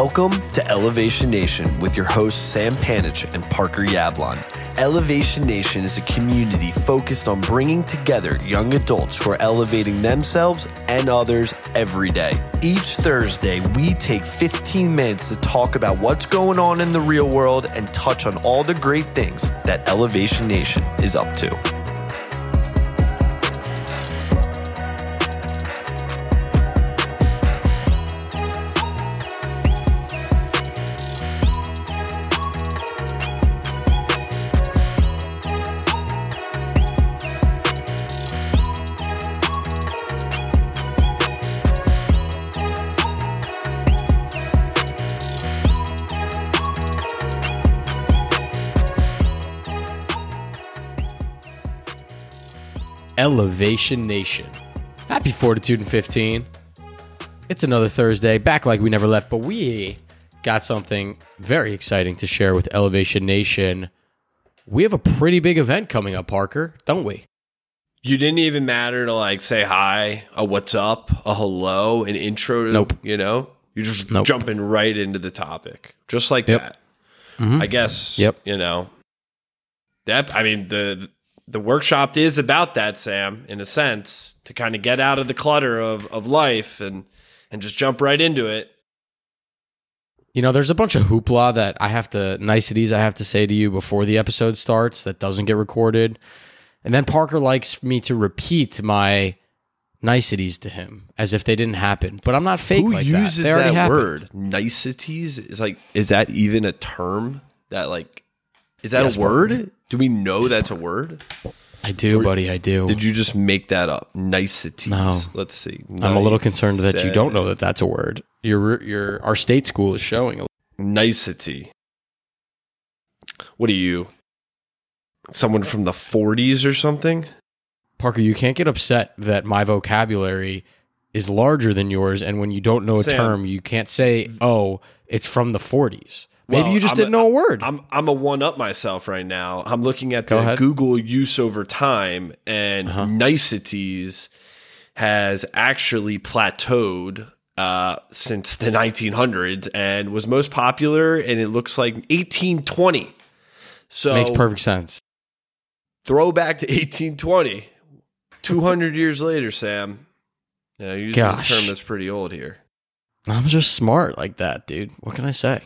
Welcome to Elevation Nation with your hosts Sam Panich and Parker Yablon. Elevation Nation is a community focused on bringing together young adults who are elevating themselves and others every day. Each Thursday, we take 15 minutes to talk about what's going on in the real world and touch on all the great things that Elevation Nation is up to. Elevation Nation. Happy Fortitude in 15. It's another Thursday, back like we never left, but we got something very exciting to share with Elevation Nation. We have a pretty big event coming up, Parker, don't we? You didn't even matter to like say hi, a what's up, a hello, an intro to, Nope. you know? You're just Nope. jumping right into the topic. Just like Yep. that. Mhm. I guess, Yep. you know. That I mean the the workshop is about that, Sam, in a sense, to kind of get out of the clutter of of life and and just jump right into it. You know, there's a bunch of hoopla that I have to, niceties I have to say to you before the episode starts that doesn't get recorded. And then Parker likes me to repeat my niceties to him as if they didn't happen. But I'm not fake Who like uses that. They already that happened. word? Niceties is like is that even a term that like is that Yes, a word? Parker. Do we know that's a word? I do, buddy. I do. Did you just make that up? Niceties. No. Let's see. I'm a little concerned that you don't know that that's a word. Your your our state school is showing. a nicety. What are you? Someone from the 40s or something? Parker, you can't get upset that my vocabulary is larger than yours, and when you don't know a Sam. term, you can't say, "Oh, it's from the 40s." Maybe Well, you just I'm didn't a- know a word. I'm I'm a one up myself right now. I'm looking at Go the ahead. Google use over time, and Uh-huh. niceties has actually plateaued uh, since the 1900s and was most popular, and it looks like 1820. So Makes perfect sense. throwback to 1820. 200 years later, Sam. Yeah, using Gosh. a term that's pretty old here. I'm just smart like that, dude. What can I say?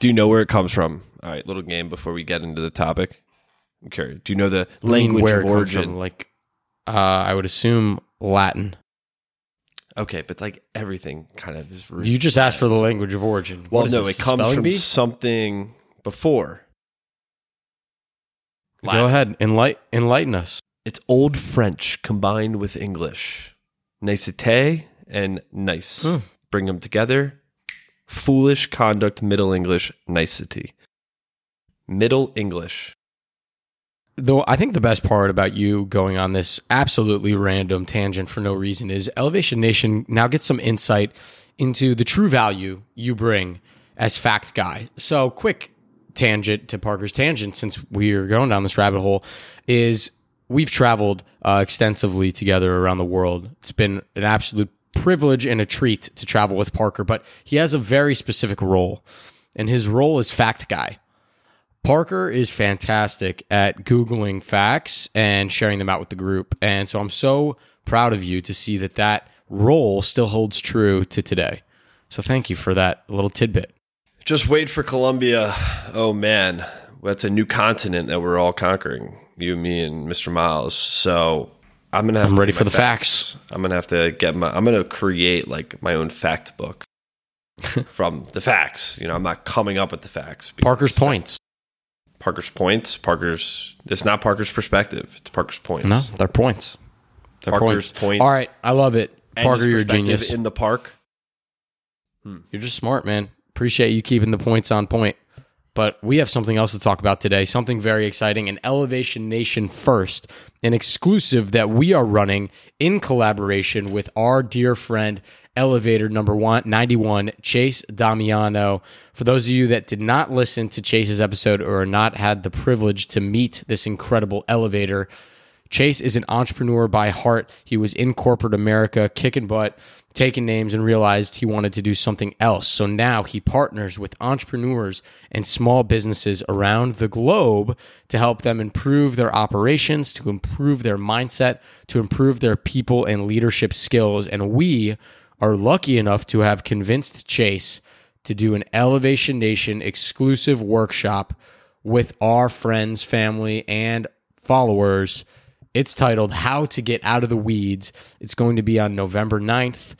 Do you know where it comes from? All right, little game before we get into the topic. I'm curious. Do you know the language where of origin? from, like, uh, I would assume Latin. Okay, but like everything kind of is. You just asked for the language of origin. Well, no, this, it comes from bee? something before. Go ahead, enlighten, enlighten us. It's Old French combined with English. Nicete and nice. Hmm. Bring them together. Foolish conduct, Middle English, nicety. Middle English. Though I think the best part about you going on this absolutely random tangent for no reason is Elevation Nation now gets some insight into the true value you bring as fact guy. So, quick tangent to Parker's tangent, since we are going down this rabbit hole, is we've traveled uh, extensively together around the world. It's been an absolute privilege and a treat to travel with Parker, but he has a very specific role, and his role is fact guy. Parker is fantastic at Googling facts and sharing them out with the group. And so I'm so proud of you to see that that role still holds true to today. So thank you for that little tidbit. Just wait for Colombia. Oh man, that's a new continent that we're all conquering. You, me, and Mr. Miles. So I'm gonna. Have I'm to ready for the facts. I'm gonna have to get my. I'm gonna create like my own fact book from the facts. You know, I'm not coming up with the facts. Parker's points. Parker's points. Parker's. It's not Parker's perspective. It's Parker's points. No, they're points. They're Parker's points. points. All right, I love it. And Parker, you're a genius. in the park. Hmm. You're just smart, man. Appreciate you keeping the points on point. But we have something else to talk about today, something very exciting, an Elevation Nation first, an exclusive that we are running in collaboration with our dear friend Elevator number one, 91, Chase Damiano. For those of you that did not listen to Chase's episode or not had the privilege to meet this incredible elevator, Chase is an entrepreneur by heart. He was in corporate America, kicking butt, taking names, and realized he wanted to do something else. So now he partners with entrepreneurs and small businesses around the globe to help them improve their operations, to improve their mindset, to improve their people and leadership skills. And we are lucky enough to have convinced Chase to do an Elevation Nation exclusive workshop with our friends, family, and followers. It's titled How to Get Out of the Weeds. It's going to be on November 9th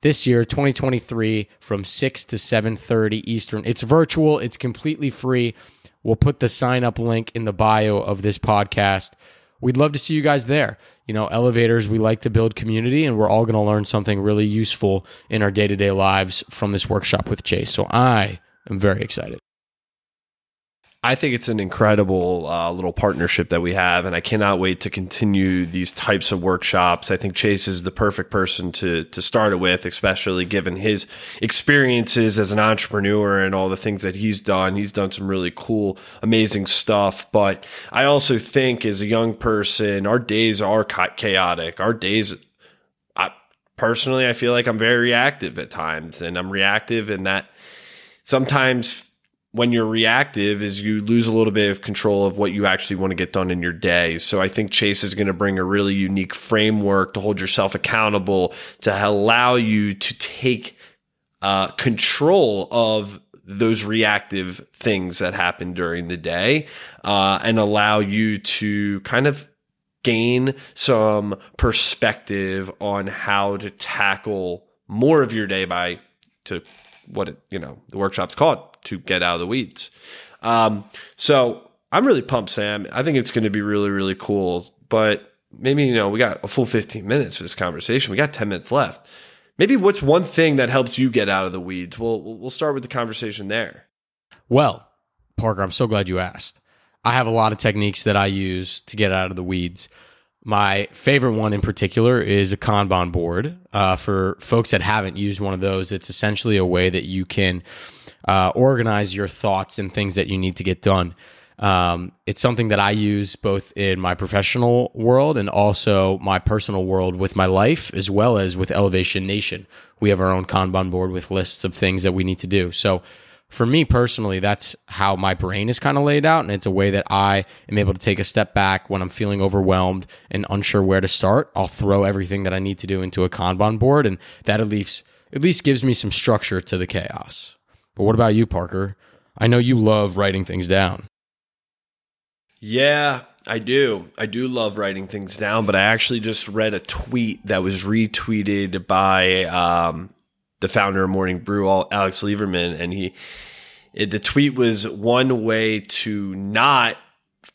this year 2023 from 6 to 7:30 Eastern. It's virtual, it's completely free. We'll put the sign up link in the bio of this podcast. We'd love to see you guys there. You know, elevators, we like to build community and we're all going to learn something really useful in our day-to-day lives from this workshop with Chase. So I am very excited. I think it's an incredible uh, little partnership that we have, and I cannot wait to continue these types of workshops. I think Chase is the perfect person to to start it with, especially given his experiences as an entrepreneur and all the things that he's done. He's done some really cool, amazing stuff. But I also think, as a young person, our days are chaotic. Our days, personally, I feel like I'm very reactive at times, and I'm reactive in that sometimes when you're reactive is you lose a little bit of control of what you actually want to get done in your day. So I think Chase is going to bring a really unique framework to hold yourself accountable to allow you to take uh, control of those reactive things that happen during the day uh, and allow you to kind of gain some perspective on how to tackle more of your day by to what it, you know the workshop's called to get out of the weeds. Um, so I'm really pumped, Sam. I think it's going to be really, really cool. But maybe, you know, we got a full 15 minutes for this conversation. We got 10 minutes left. Maybe what's one thing that helps you get out of the weeds? We'll, we'll start with the conversation there. Well, Parker, I'm so glad you asked. I have a lot of techniques that I use to get out of the weeds. My favorite one in particular is a Kanban board. Uh, for folks that haven't used one of those, it's essentially a way that you can uh, organize your thoughts and things that you need to get done. Um, it's something that I use both in my professional world and also my personal world with my life, as well as with Elevation Nation. We have our own Kanban board with lists of things that we need to do. So, for me personally, that's how my brain is kind of laid out. And it's a way that I am able to take a step back when I'm feeling overwhelmed and unsure where to start. I'll throw everything that I need to do into a Kanban board. And that at least, at least gives me some structure to the chaos. But what about you, Parker? I know you love writing things down. Yeah, I do. I do love writing things down, but I actually just read a tweet that was retweeted by um, the founder of Morning Brew, Alex Lieberman, and he it, the tweet was one way to not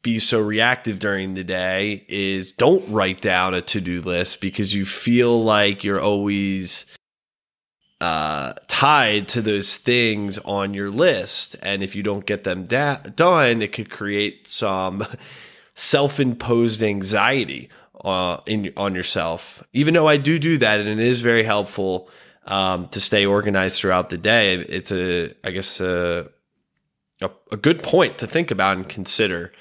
be so reactive during the day is don't write down a to-do list because you feel like you're always uh, tied to those things on your list. And if you don't get them da- done, it could create some self imposed anxiety uh, in, on yourself. Even though I do do that, and it is very helpful um, to stay organized throughout the day, it's a, I guess, a, a, a good point to think about and consider.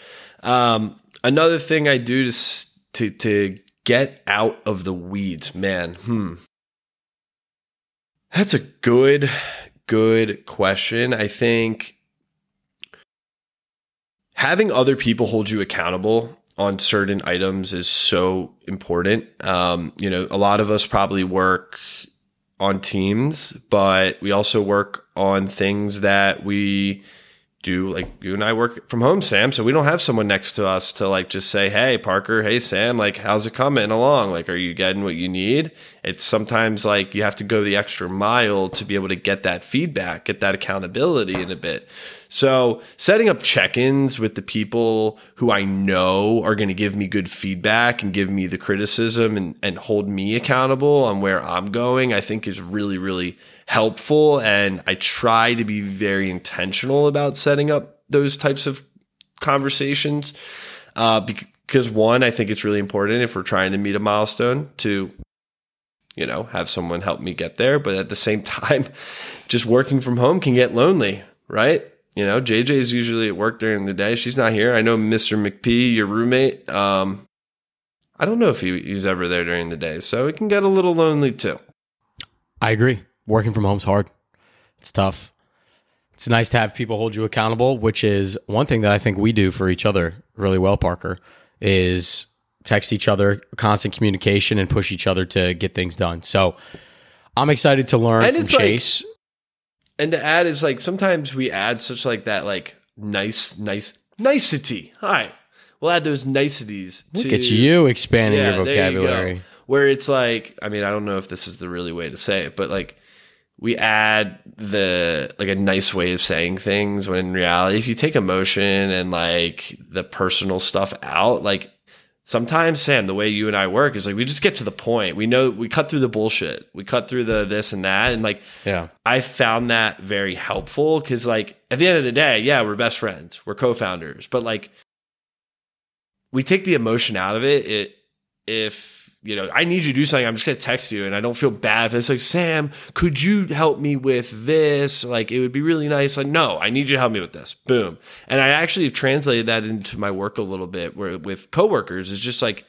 Um, another thing I do to, to, to get out of the weeds, man, hmm that's a good, good question. I think having other people hold you accountable on certain items is so important. Um, you know, a lot of us probably work on teams, but we also work on things that we do like you and I work from home, Sam. So we don't have someone next to us to like just say, Hey, Parker, hey, Sam, like, how's it coming along? Like, are you getting what you need? It's sometimes like you have to go the extra mile to be able to get that feedback, get that accountability in a bit. So setting up check ins with the people who I know are going to give me good feedback and give me the criticism and, and hold me accountable on where I'm going, I think is really, really helpful. And I try to be very intentional about setting up those types of conversations. Uh, because one, I think it's really important if we're trying to meet a milestone to, you know, have someone help me get there. But at the same time, just working from home can get lonely, right? You know, JJ is usually at work during the day. She's not here. I know Mr. McPhee, your roommate, um, I don't know if he, he's ever there during the day, so it can get a little lonely too. I agree. Working from home's hard. It's tough. It's nice to have people hold you accountable, which is one thing that I think we do for each other really well, Parker, is text each other, constant communication, and push each other to get things done. So I'm excited to learn And from it's like- Chase. And to add is like sometimes we add such like that like nice nice nicety. Hi, we'll add those niceties. Look to, at you expanding Yeah, your there you vocabulary. Where it's like, I mean, I don't know if this is the really way to say it, but like we add the like a nice way of saying things when in reality, if you take emotion and like the personal stuff out, like sometimes Sam, the way you and I work is like we just get to the point. We know we cut through the bullshit. We cut through the this and that. And like Yeah. I found that very helpful because, like, at the end of the day, yeah, we're best friends, we're co-founders, but like, we take the emotion out of it. It if you know, I need you to do something, I'm just gonna text you, and I don't feel bad if it's like, Sam, could you help me with this? Like, it would be really nice. Like, no, I need you to help me with this. Boom. And I actually have translated that into my work a little bit, where with coworkers, is just like,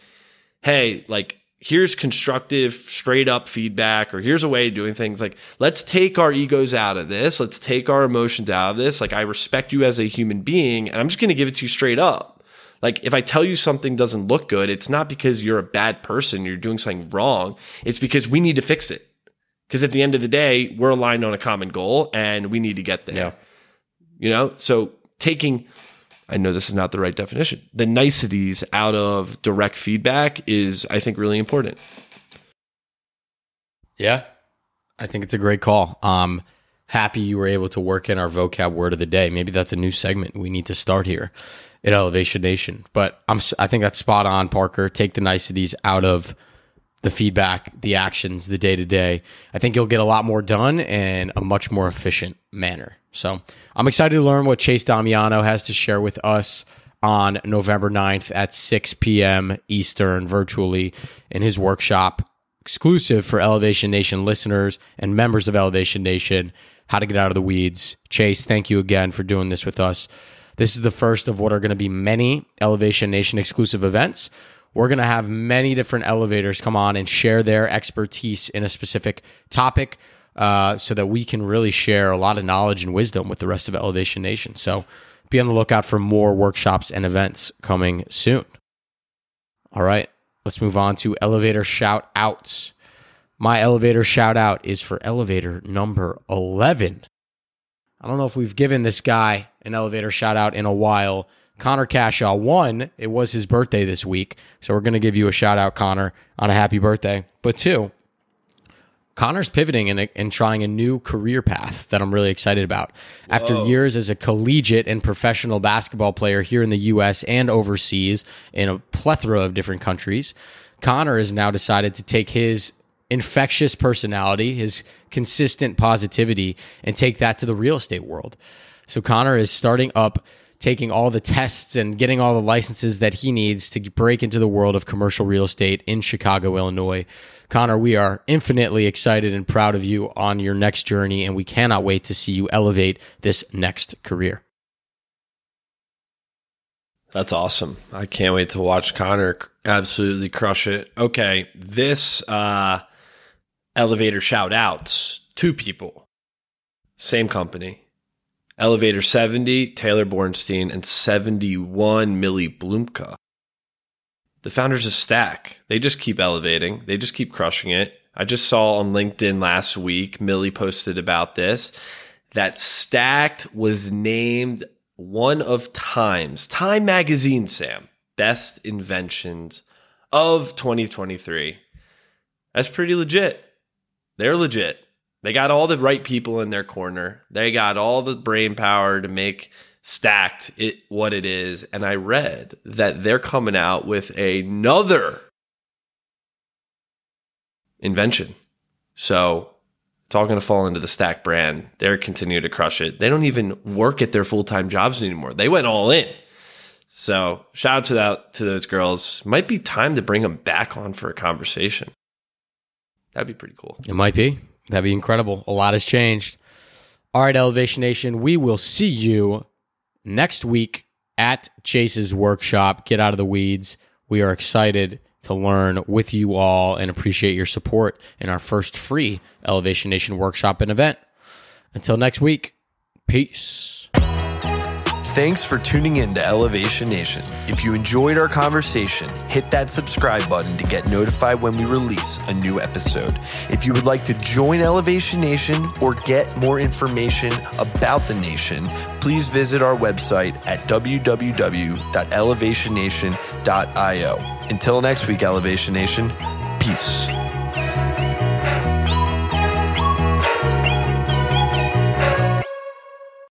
hey, like here's constructive, straight up feedback, or here's a way of doing things. Like, let's take our egos out of this. Let's take our emotions out of this. Like, I respect you as a human being, and I'm just going to give it to you straight up. Like, if I tell you something doesn't look good, it's not because you're a bad person, you're doing something wrong. It's because we need to fix it. Because at the end of the day, we're aligned on a common goal and we need to get there. Yeah. You know, so taking, I know this is not the right definition, the niceties out of direct feedback is, I think, really important. Yeah. I think it's a great call. Um happy you were able to work in our vocab word of the day. Maybe that's a new segment we need to start here at Elevation Nation. But I'm I think that's spot on, Parker. Take the niceties out of the feedback, the actions, the day to day. I think you'll get a lot more done in a much more efficient manner. So I'm excited to learn what Chase Damiano has to share with us on November 9th at 6 p.m. Eastern virtually in his workshop, exclusive for Elevation Nation listeners and members of Elevation Nation. How to get out of the weeds. Chase, thank you again for doing this with us. This is the first of what are going to be many Elevation Nation exclusive events. We're going to have many different elevators come on and share their expertise in a specific topic uh, so that we can really share a lot of knowledge and wisdom with the rest of Elevation Nation. So be on the lookout for more workshops and events coming soon. All right, let's move on to elevator shout outs. My elevator shout out is for elevator number 11. I don't know if we've given this guy an elevator shout out in a while. Connor Cashaw, one, it was his birthday this week. So we're going to give you a shout out, Connor, on a happy birthday. But two, Connor's pivoting and, and trying a new career path that I'm really excited about. After years as a collegiate and professional basketball player here in the US and overseas in a plethora of different countries, Connor has now decided to take his infectious personality, his consistent positivity, and take that to the real estate world. So Connor is starting up taking all the tests and getting all the licenses that he needs to break into the world of commercial real estate in Chicago, Illinois. Connor, we are infinitely excited and proud of you on your next journey, and we cannot wait to see you elevate this next career. That's awesome. I can't wait to watch Connor absolutely crush it. Okay, this uh, elevator shout outs two people, same company. Elevator 70, Taylor Bornstein, and 71, Millie Blumka. The founders of Stack. They just keep elevating, they just keep crushing it. I just saw on LinkedIn last week, Millie posted about this, that Stacked was named one of Time's, Time Magazine, Sam, best inventions of 2023. That's pretty legit. They're legit. They got all the right people in their corner. They got all the brain power to make stacked it what it is. And I read that they're coming out with another invention. So it's all going to fall into the stack brand. They're continuing to crush it. They don't even work at their full time jobs anymore. They went all in. So shout out to that to those girls. Might be time to bring them back on for a conversation. That'd be pretty cool. It might be. That'd be incredible. A lot has changed. All right, Elevation Nation, we will see you next week at Chase's workshop. Get out of the weeds. We are excited to learn with you all and appreciate your support in our first free Elevation Nation workshop and event. Until next week, peace. Thanks for tuning in to Elevation Nation. If you enjoyed our conversation, hit that subscribe button to get notified when we release a new episode. If you would like to join Elevation Nation or get more information about the nation, please visit our website at www.elevationnation.io. Until next week, Elevation Nation, peace.